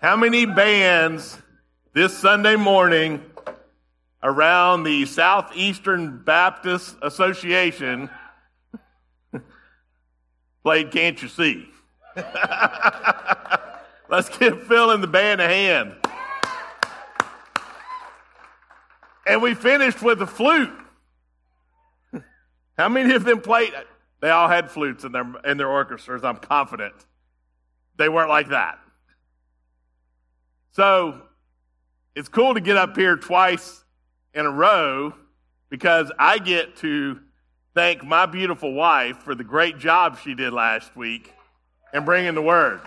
How many bands this Sunday morning around the Southeastern Baptist Association played Can't You See? Let's give Phil and the band a hand. And we finished with a flute. How many of them played? They all had flutes in their, in their orchestras, I'm confident. They weren't like that. So it's cool to get up here twice in a row because I get to thank my beautiful wife for the great job she did last week in bringing the word.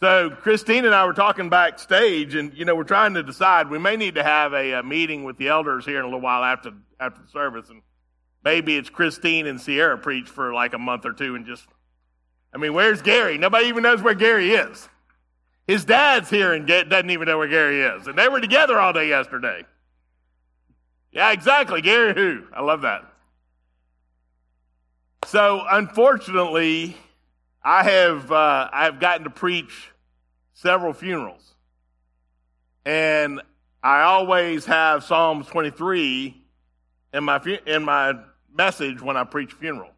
So Christine and I were talking backstage, and you know we're trying to decide. We may need to have a, a, meeting with the elders here in a little while after after the service, and maybe it's Christine and Sierra preach for like a month or two, and just. I mean, where's Gary? Nobody even knows where Gary is. His dad's here and doesn't even know where Gary is. And they were together all day yesterday. Yeah, exactly. Gary who? I love that. So, unfortunately, I have uh, I have gotten to preach several funerals, and I always have Psalms 23 in my in my message when I preach funeral.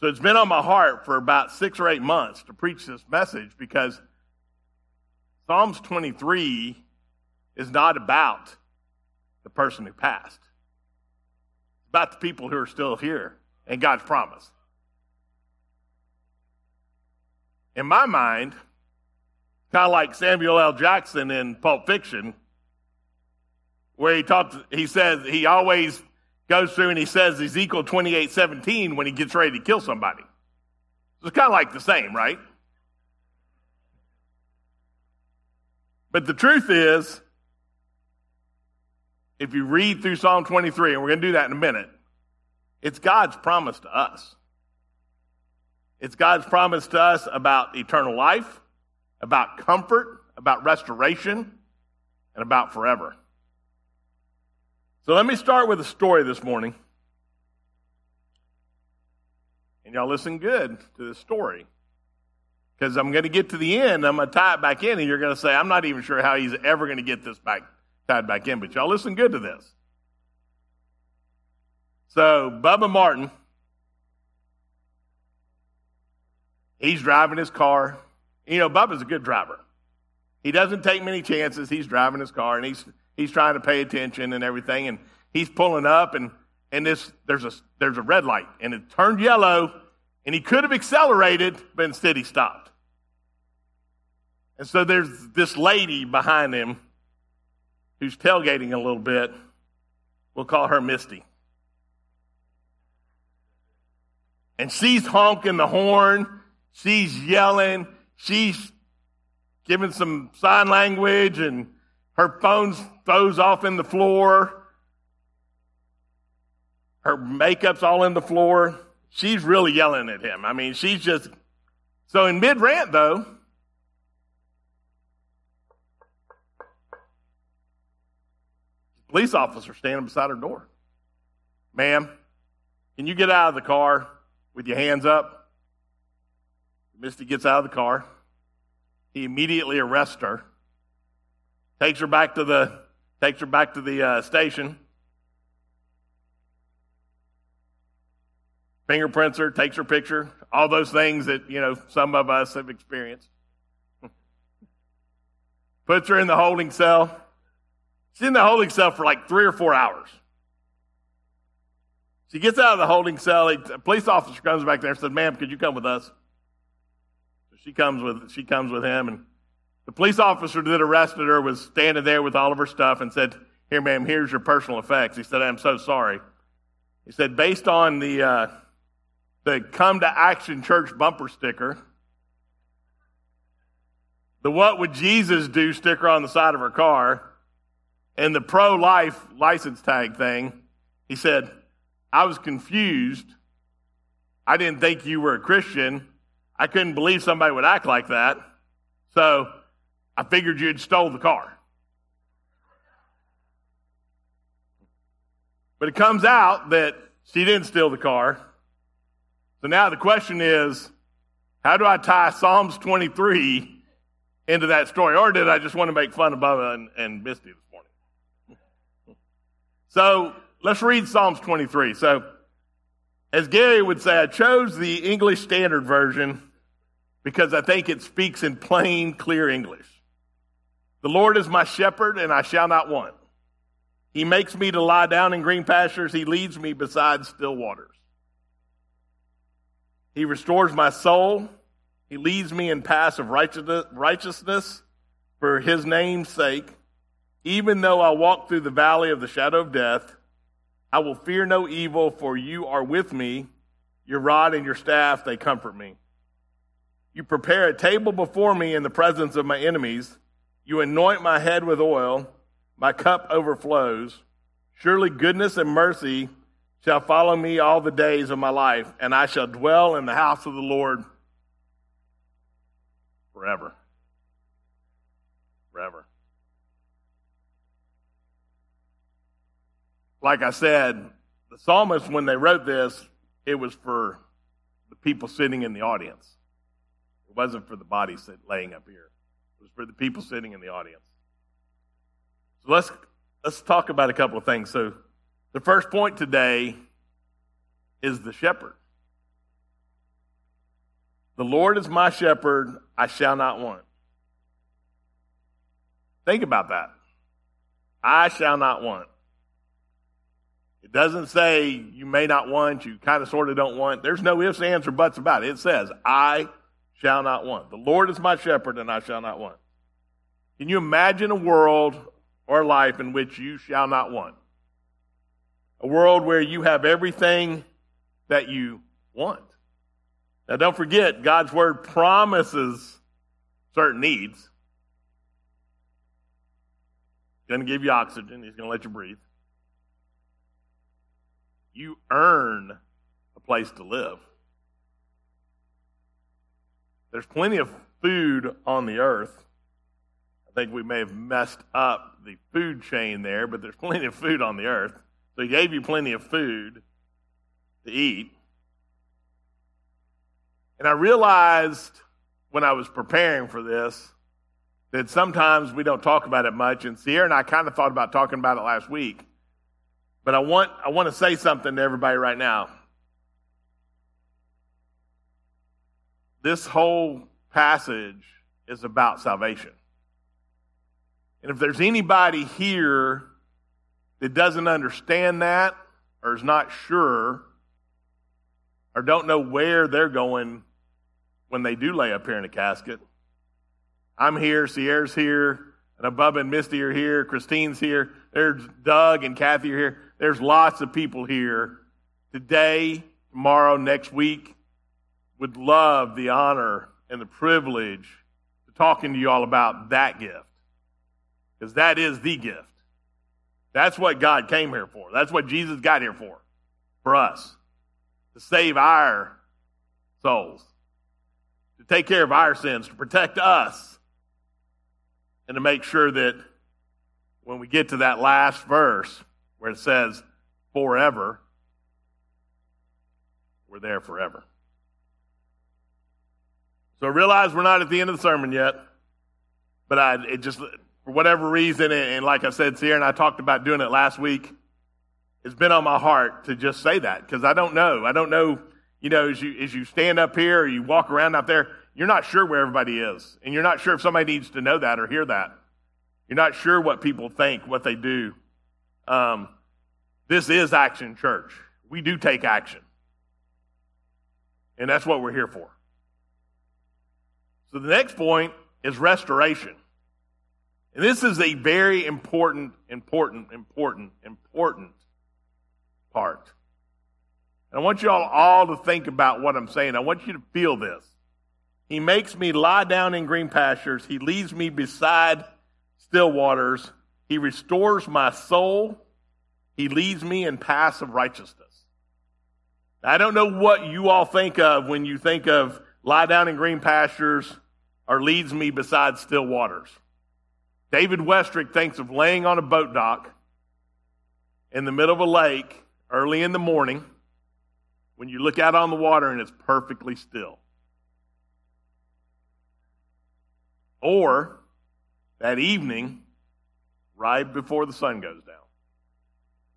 So it's been on my heart for about six or eight months to preach this message because Psalms 23 is not about the person who passed. It's about the people who are still here and God's promise. In my mind, kind of like Samuel L. Jackson in Pulp Fiction, where he talks, he says he always goes through and he says Ezekiel 28 17 when he gets ready to kill somebody. So it's kind of like the same, right? But the truth is, if you read through Psalm 23, and we're going to do that in a minute, it's God's promise to us. It's God's promise to us about eternal life, about comfort, about restoration, and about forever. So let me start with a story this morning. And y'all listen good to this story. Because I'm going to get to the end, I'm going to tie it back in, and you're going to say, I'm not even sure how he's ever going to get this back tied back in. But y'all listen good to this. So, Bubba Martin, he's driving his car. You know, Bubba's a good driver. He doesn't take many chances. He's driving his car, and he's he's trying to pay attention and everything, and he's pulling up, and and this there's a there's a red light, and it turned yellow, and he could have accelerated, but instead he stopped. And so there's this lady behind him who's tailgating a little bit. We'll call her Misty. And she's honking the horn. She's yelling. She's giving some sign language and her phone throws off in the floor. Her makeup's all in the floor. She's really yelling at him. I mean, she's just. So in mid rant, though, police officer standing beside her door. Ma'am, can you get out of the car with your hands up? Misty gets out of the car. He immediately arrests her takes her back to the takes her back to the uh, station. Fingerprints her, takes her picture, all those things that you know some of us have experienced. Puts her in the holding cell. She's in the holding cell for like three or four hours. She gets out of the holding cell. A police officer comes back there and says, "Ma'am, could you come with us?" She comes with she comes with him, and the police officer that arrested her was standing there with all of her stuff and said, Here, ma'am, here's your personal effects. He said, I'm so sorry. He said, Based on the, uh, the Come to Action Church bumper sticker, the What Would Jesus Do sticker on the side of her car, and the pro life license tag thing, he said, I was confused. I didn't think you were a Christian. I couldn't believe somebody would act like that. So I figured you had stole the car. But it comes out that she didn't steal the car. So now the question is How do I tie Psalms 23 into that story? Or did I just want to make fun of Bubba and, and Misty this morning? So let's read Psalms 23. So, as Gary would say, I chose the English Standard Version because I think it speaks in plain, clear English. The Lord is my shepherd, and I shall not want. He makes me to lie down in green pastures. He leads me beside still waters. He restores my soul. He leads me in paths of righteousness for his name's sake. Even though I walk through the valley of the shadow of death, I will fear no evil, for you are with me. Your rod and your staff, they comfort me. You prepare a table before me in the presence of my enemies. You anoint my head with oil. My cup overflows. Surely goodness and mercy shall follow me all the days of my life, and I shall dwell in the house of the Lord forever. Forever. Like I said, the psalmist, when they wrote this, it was for the people sitting in the audience. It wasn't for the bodies laying up here. It was for the people sitting in the audience. So let's let's talk about a couple of things. So the first point today is the shepherd. The Lord is my shepherd, I shall not want. Think about that. I shall not want. It doesn't say you may not want, you kind of sort of don't want. There's no ifs, ands, or buts about it. It says, I shall not want. The Lord is my shepherd, and I shall not want. Can you imagine a world or life in which you shall not want. A world where you have everything that you want. Now, don't forget, God's word promises certain needs. He's going to give you oxygen, He's going to let you breathe. You earn a place to live. There's plenty of food on the earth I think we may have messed up the food chain there, but there's plenty of food on the earth. So he gave you plenty of food to eat. And I realized when I was preparing for this that sometimes we don't talk about it much. And Sierra and I kind of thought about talking about it last week. But I want, I want to say something to everybody right now. This whole passage is about salvation. And if there's anybody here that doesn't understand that or is not sure or don't know where they're going when they do lay up here in a casket, I'm here, Sierra's here, and Bubba and Misty are here, Christine's here, there's Doug and Kathy are here. There's lots of people here today, tomorrow, next week would love the honor and the privilege to talking to you all about that gift because that is the gift. That's what God came here for. That's what Jesus got here for, for us, to save our souls, to take care of our sins, to protect us, and to make sure that when we get to that last verse where it says forever, we're there forever. So I realize we're not at the end of the sermon yet, but I, it just for whatever reason, and like I said, Sierra and I talked about doing it last week, it's been on my heart to just say that because I don't know. I don't know, you know, as you, as you stand up here or you walk around out there, you're not sure where everybody is. And you're not sure if somebody needs to know that or hear that. You're not sure what people think, what they do. Um, this is Action Church. We do take action. And that's what we're here for. So the next point is restoration. And this is a very important, important, important, important part. And I want you all, all to think about what I'm saying. I want you to feel this. He makes me lie down in green pastures. He leads me beside still waters. He restores my soul. He leads me in paths of righteousness. I don't know what you all think of when you think of lie down in green pastures or leads me beside still waters. David Westrick thinks of laying on a boat dock in the middle of a lake early in the morning when you look out on the water and it's perfectly still. or that evening, right before the sun goes down.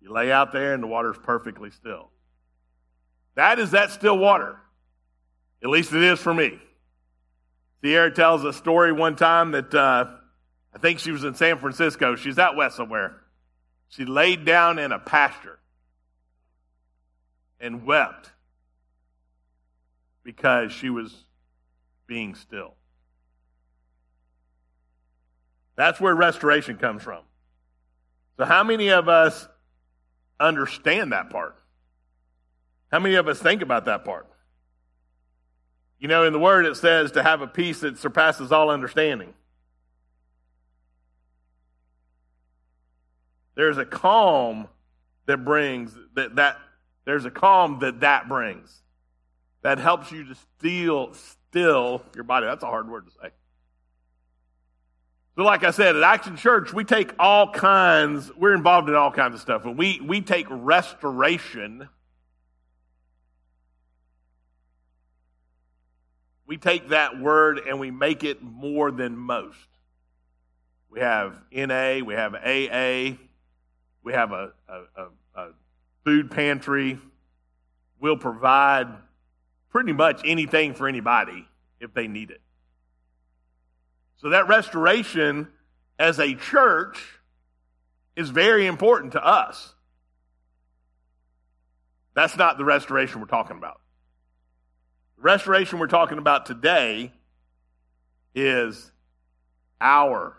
You lay out there and the water's perfectly still. That is that still water. At least it is for me. Sierra tells a story one time that uh, I think she was in San Francisco. She's out west somewhere. She laid down in a pasture and wept because she was being still. That's where restoration comes from. So, how many of us understand that part? How many of us think about that part? You know, in the Word it says to have a peace that surpasses all understanding. There's a calm that brings that, that there's a calm that that brings that helps you to still still your body. That's a hard word to say. So, like I said, at Action Church, we take all kinds, we're involved in all kinds of stuff. And we, we take restoration, we take that word and we make it more than most. We have NA, we have AA, we have a, a, a, a food pantry. We'll provide pretty much anything for anybody if they need it. So that restoration as a church is very important to us. That's not the restoration we're talking about. Restoration we're talking about today is our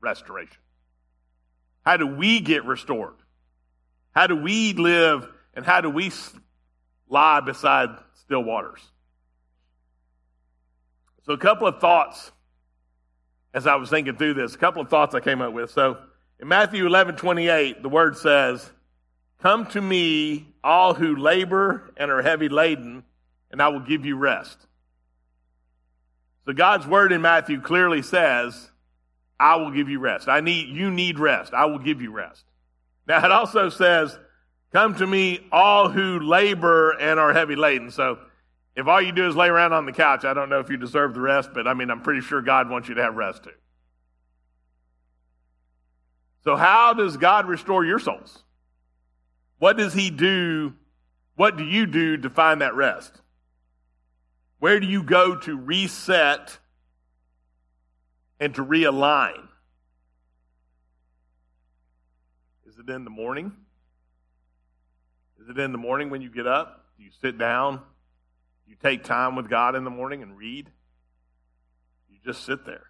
restoration. How do we get restored? How do we live and how do we lie beside still waters? So, a couple of thoughts as I was thinking through this, a couple of thoughts I came up with. So, in Matthew 11 28, the word says, Come to me, all who labor and are heavy laden, and I will give you rest. So, God's word in Matthew clearly says, I will give you rest. I need, you need rest. I will give you rest. Now, it also says, Come to me, all who labor and are heavy laden. So, if all you do is lay around on the couch, I don't know if you deserve the rest, but I mean, I'm pretty sure God wants you to have rest too. So, how does God restore your souls? What does He do? What do you do to find that rest? Where do you go to reset and to realign? Is it in the morning? Is it in the morning when you get up? Do you sit down? You take time with God in the morning and read? You just sit there.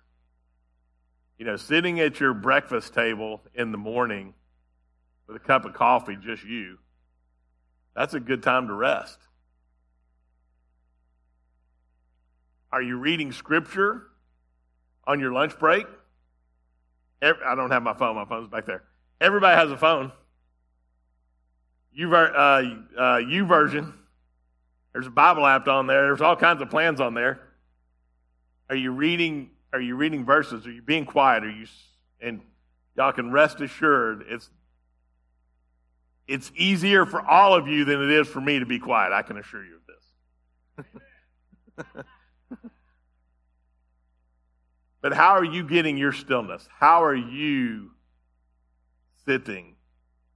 You know, sitting at your breakfast table in the morning with a cup of coffee, just you, that's a good time to rest. Are you reading scripture on your lunch break? I don't have my phone. My phone's back there. Everybody has a phone. You, uh, uh, YouVersion. There's a Bible app on there. There's all kinds of plans on there. Are you reading? Are you reading verses? Are you being quiet? Are you? And y'all can rest assured it's it's easier for all of you than it is for me to be quiet. I can assure you of this. but how are you getting your stillness? How are you sitting?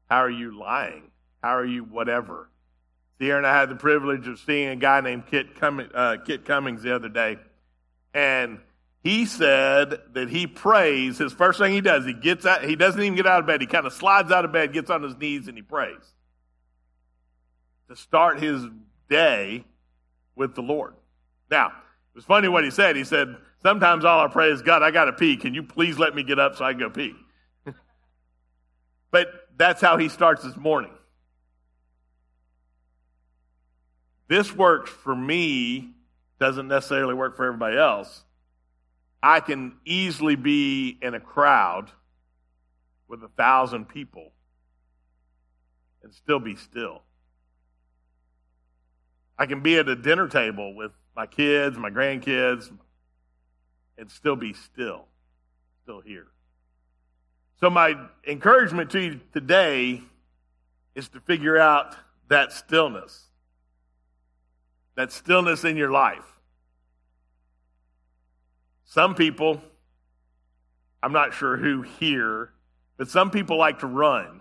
How are you lying? How are you whatever? Sierra and I had the privilege of seeing a guy named Kit, Cummings, uh, Kit Cummings the other day. And he said that he prays. His first thing he does, he gets out, he doesn't even get out of bed. He kind of slides out of bed, gets on his knees, and he prays to start his day with the Lord. Now, it was funny what he said. He said, Sometimes all I pray is, God, I got to pee. Can you please let me get up so I can go pee? but that's how he starts his morning. This works for me, doesn't necessarily work for everybody else. I can easily be in a crowd with a thousand people and still be still. I can be at a dinner table with my kids, my grandkids, and still be still, still here. So, my encouragement to you today is to figure out that stillness, that stillness in your life. Some people I'm not sure who here, but some people like to run.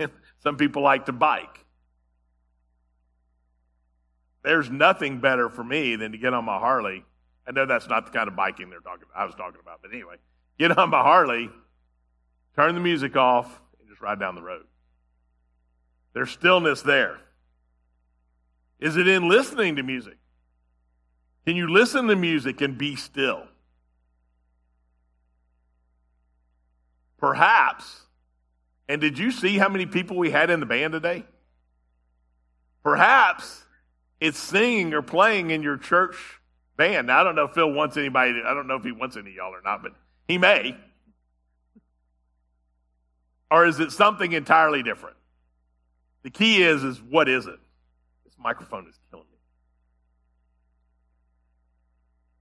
some people like to bike. There's nothing better for me than to get on my Harley. I know that's not the kind of biking they're talking I was talking about, but anyway, get on my Harley, turn the music off, and just ride down the road. There's stillness there. Is it in listening to music? Can you listen to music and be still? Perhaps. And did you see how many people we had in the band today? Perhaps it's singing or playing in your church band. Now, I don't know if Phil wants anybody, I don't know if he wants any y'all or not, but he may. Or is it something entirely different? The key is, is what is it? This microphone is killing me.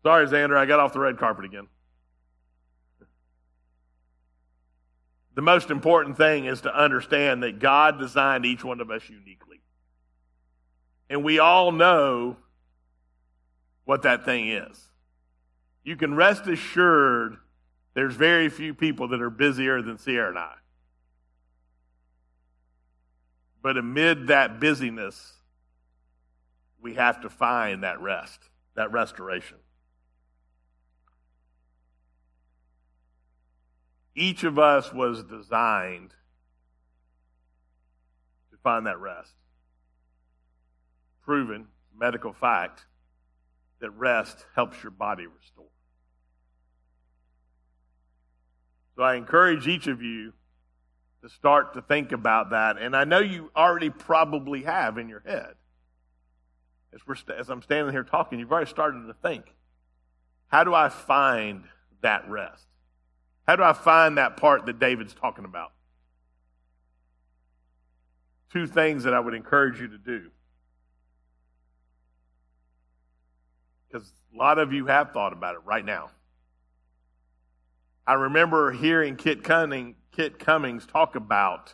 Sorry, Xander, I got off the red carpet again. The most important thing is to understand that God designed each one of us uniquely. And we all know what that thing is. You can rest assured there's very few people that are busier than Sierra and I. But amid that busyness, we have to find that rest, that restoration. Each of us was designed to find that rest. Proven medical fact that rest helps your body restore. So I encourage each of you to start to think about that. And I know you already probably have in your head. As, we're, as I'm standing here talking, you've already started to think how do I find that rest? How do I find that part that David's talking about? Two things that I would encourage you to do. Because a lot of you have thought about it right now. I remember hearing Kit, Cunning, Kit Cummings talk about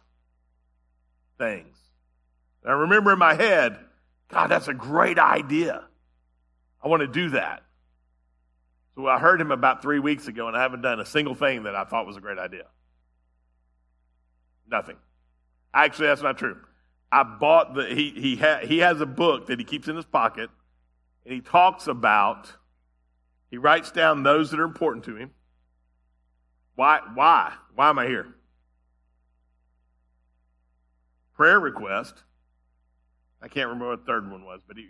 things. I remember in my head, God, that's a great idea. I want to do that. So I heard him about three weeks ago, and I haven't done a single thing that I thought was a great idea. Nothing. Actually, that's not true. I bought the, he, he, ha, he has a book that he keeps in his pocket, and he talks about, he writes down those that are important to him. Why? Why? Why am I here? Prayer request. I can't remember what the third one was, but he.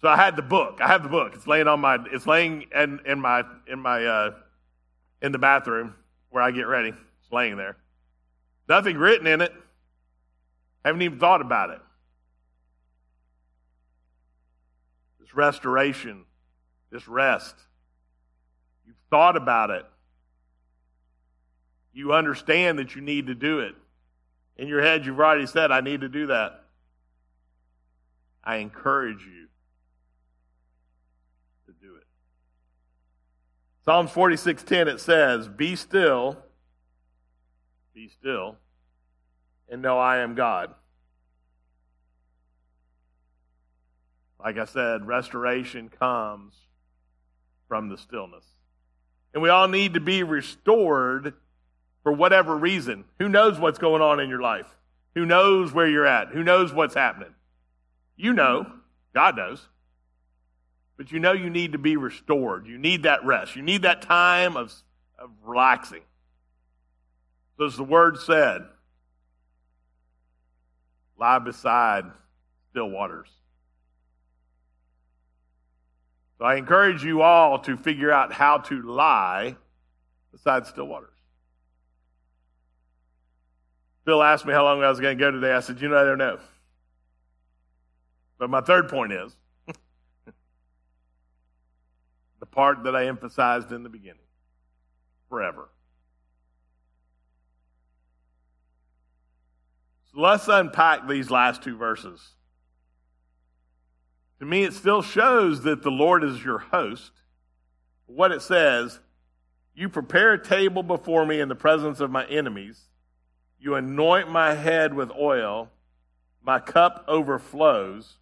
So I had the book. I have the book. It's laying on my. It's laying in, in my in my uh, in the bathroom where I get ready. It's laying there. Nothing written in it. Haven't even thought about it. This restoration, this rest. You've thought about it. You understand that you need to do it. In your head, you've already said, I need to do that. I encourage you to do it. Psalms 46:10 it says, "Be still, be still, and know I am God." Like I said, restoration comes from the stillness. And we all need to be restored for whatever reason. Who knows what's going on in your life? Who knows where you're at? Who knows what's happening? You know. God knows. But you know you need to be restored. You need that rest. You need that time of, of relaxing. So as the word said, lie beside still waters. So I encourage you all to figure out how to lie beside still waters. Phil asked me how long I was going to go today. I said, You know, I don't know. But my third point is the part that I emphasized in the beginning forever. So let's unpack these last two verses. To me, it still shows that the Lord is your host. What it says, you prepare a table before me in the presence of my enemies. You anoint my head with oil, my cup overflows.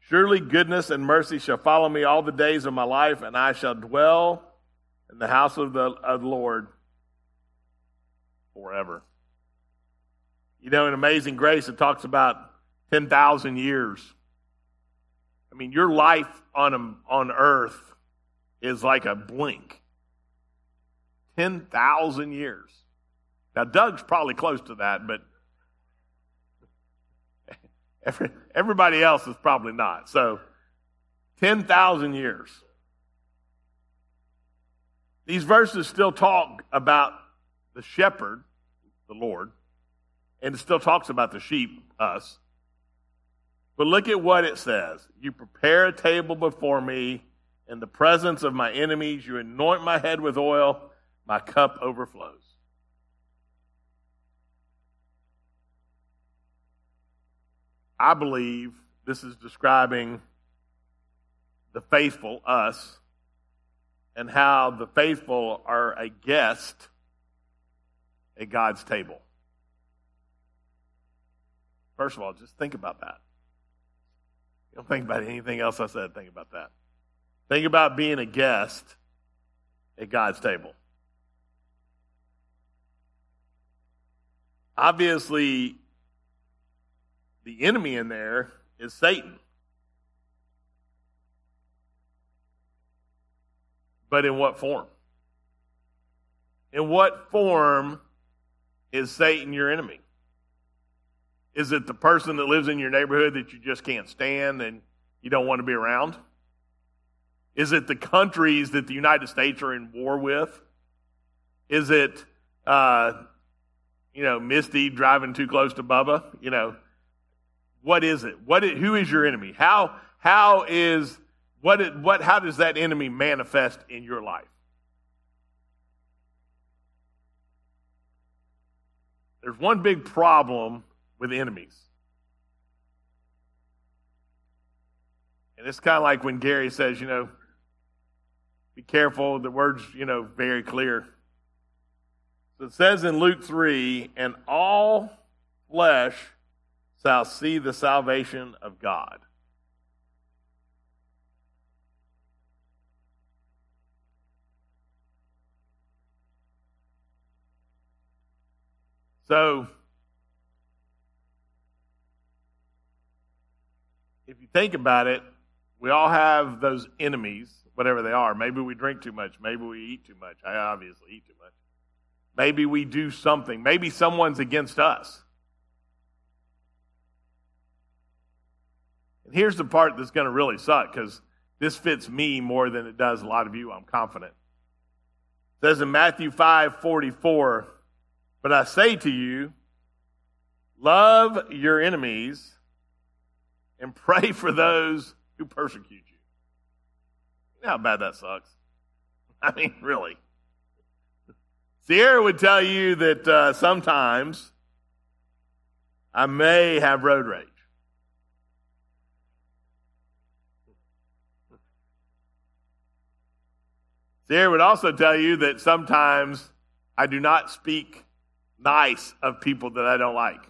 Surely goodness and mercy shall follow me all the days of my life, and I shall dwell in the house of the, of the Lord forever. You know, in Amazing Grace, it talks about 10,000 years. I mean, your life on, um, on earth is like a blink 10,000 years. Now, Doug's probably close to that, but every, everybody else is probably not. So, 10,000 years. These verses still talk about the shepherd, the Lord, and it still talks about the sheep, us. But look at what it says. You prepare a table before me in the presence of my enemies. You anoint my head with oil. My cup overflows. I believe this is describing the faithful, us, and how the faithful are a guest at God's table. First of all, just think about that. Don't think about anything else I said. Think about that. Think about being a guest at God's table. Obviously, the enemy in there is Satan. But in what form? In what form is Satan your enemy? Is it the person that lives in your neighborhood that you just can't stand and you don't want to be around? Is it the countries that the United States are in war with? Is it, uh, you know, Misty driving too close to Bubba? You know, what is it? What? Is, who is your enemy? How? How is what? What? How does that enemy manifest in your life? There's one big problem with enemies. And it's kind of like when Gary says, you know, be careful, the word's, you know, very clear. So it says in Luke 3 and all flesh shall see the salvation of God. So, you think about it, we all have those enemies, whatever they are. Maybe we drink too much. Maybe we eat too much. I obviously eat too much. Maybe we do something. Maybe someone's against us. And here's the part that's going to really suck because this fits me more than it does a lot of you, I'm confident. It says in Matthew 5 44, But I say to you, love your enemies and pray for those who persecute you. You know how bad that sucks? I mean, really. Sierra would tell you that uh, sometimes I may have road rage. Sierra would also tell you that sometimes I do not speak nice of people that I don't like.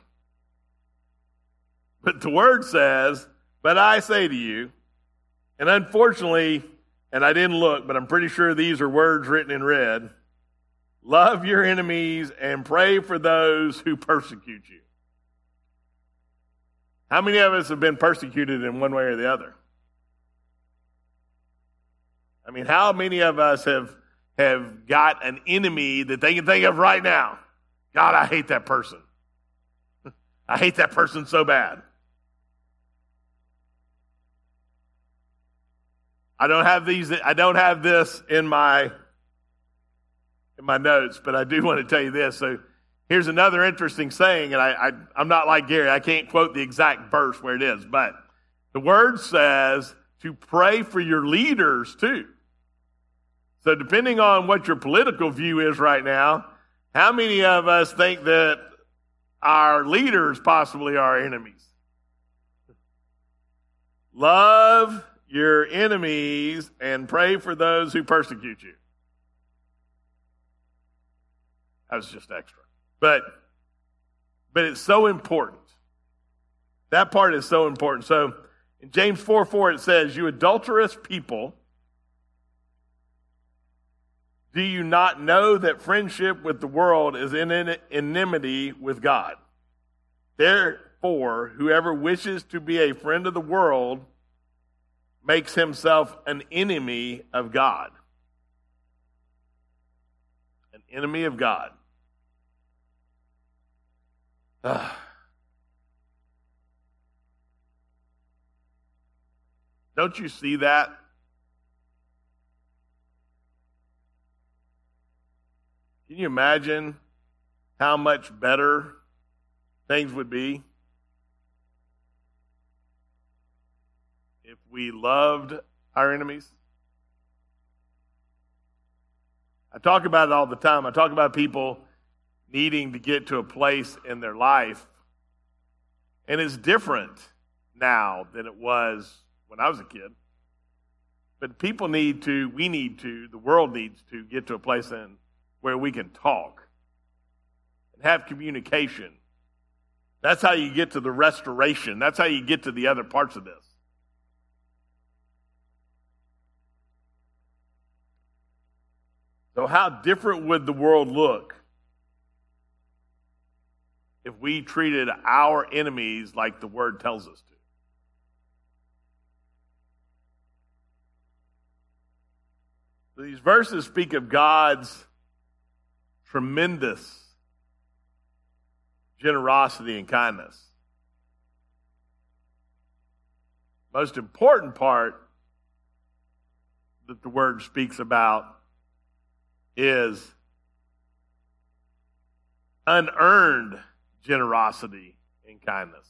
But the word says, But I say to you, and unfortunately, and I didn't look, but I'm pretty sure these are words written in red love your enemies and pray for those who persecute you. How many of us have been persecuted in one way or the other? I mean, how many of us have, have got an enemy that they can think of right now? God, I hate that person. I hate that person so bad. I don't have these. I don't have this in my in my notes, but I do want to tell you this. So here's another interesting saying, and I, I am not like Gary. I can't quote the exact verse where it is, but the word says to pray for your leaders too. So depending on what your political view is right now, how many of us think that our leaders possibly are enemies? Love your enemies and pray for those who persecute you. That was just extra. But but it's so important. That part is so important. So in James 4 4, it says, You adulterous people, Do you not know that friendship with the world is in enmity with God? Therefore, whoever wishes to be a friend of the world makes himself an enemy of God. An enemy of God. Ugh. Don't you see that? Can you imagine how much better things would be we loved our enemies? I talk about it all the time. I talk about people needing to get to a place in their life, and it's different now than it was when I was a kid. But people need to, we need to, the world needs to get to a place in where we can talk and have communication. That's how you get to the restoration. That's how you get to the other parts of this. So, how different would the world look if we treated our enemies like the word tells us to? These verses speak of God's tremendous generosity and kindness. Most important part that the word speaks about is unearned generosity and kindness.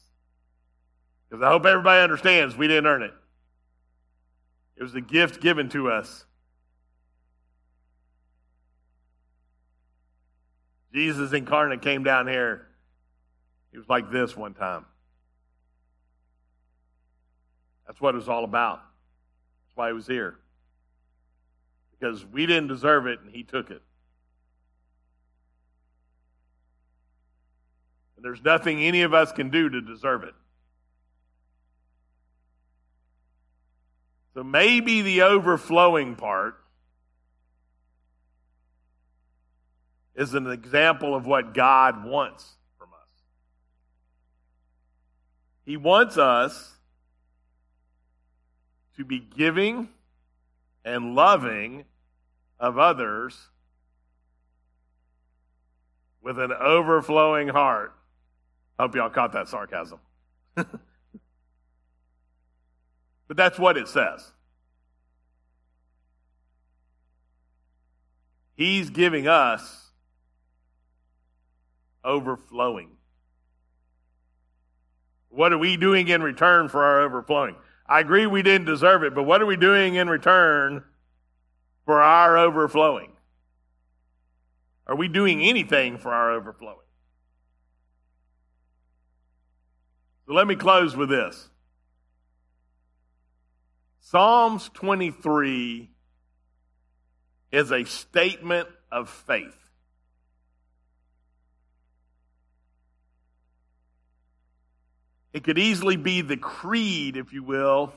Because I hope everybody understands we didn't earn it. It was a gift given to us Jesus incarnate came down here. He was like this one time. That's what it was all about. That's why he was here. Because we didn't deserve it and he took it. And there's nothing any of us can do to deserve it. So maybe the overflowing part is an example of what God wants from us. He wants us to be giving and loving of others with an overflowing heart. Hope y'all caught that sarcasm. but that's what it says. He's giving us overflowing. What are we doing in return for our overflowing? I agree we didn't deserve it, but what are we doing in return for our overflowing? Are we doing anything for our overflowing? So let me close with this. Psalms 23 is a statement of faith. It could easily be the creed, if you will,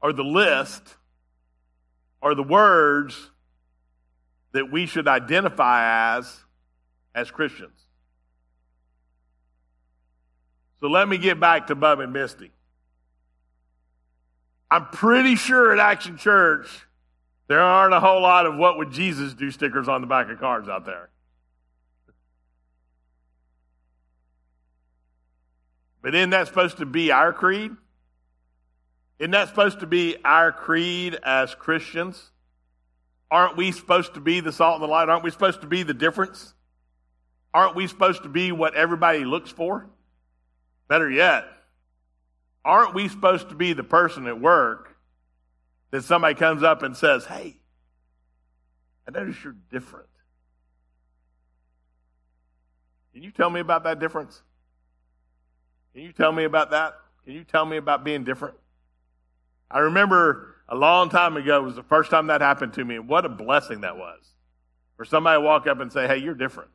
or the list, or the words that we should identify as as Christians. So let me get back to Bub and Misty. I'm pretty sure at Action Church there aren't a whole lot of what would Jesus do stickers on the back of cards out there. But isn't that supposed to be our creed? Isn't that supposed to be our creed as Christians? Aren't we supposed to be the salt and the light? Aren't we supposed to be the difference? Aren't we supposed to be what everybody looks for? Better yet, aren't we supposed to be the person at work that somebody comes up and says, Hey, I notice you're different. Can you tell me about that difference? Can you tell me about that? Can you tell me about being different? I remember a long time ago it was the first time that happened to me, what a blessing that was. For somebody to walk up and say, Hey, you're different.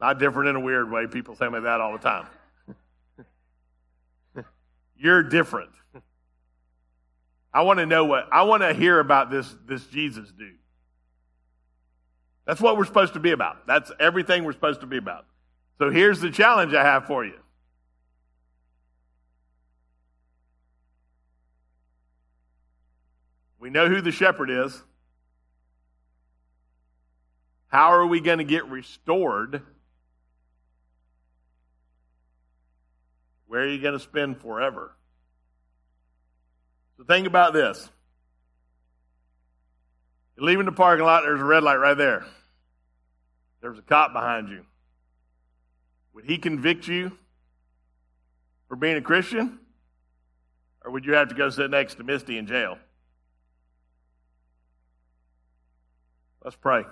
Not different in a weird way. People say me that all the time. you're different. I want to know what I want to hear about this this Jesus dude. That's what we're supposed to be about. That's everything we're supposed to be about. So here's the challenge I have for you. We know who the shepherd is. How are we going to get restored? Where are you going to spend forever? So think about this. You're leaving the parking lot, there's a red light right there. There's a cop behind you. Would he convict you for being a Christian? Or would you have to go sit next to Misty in jail? Let's pray.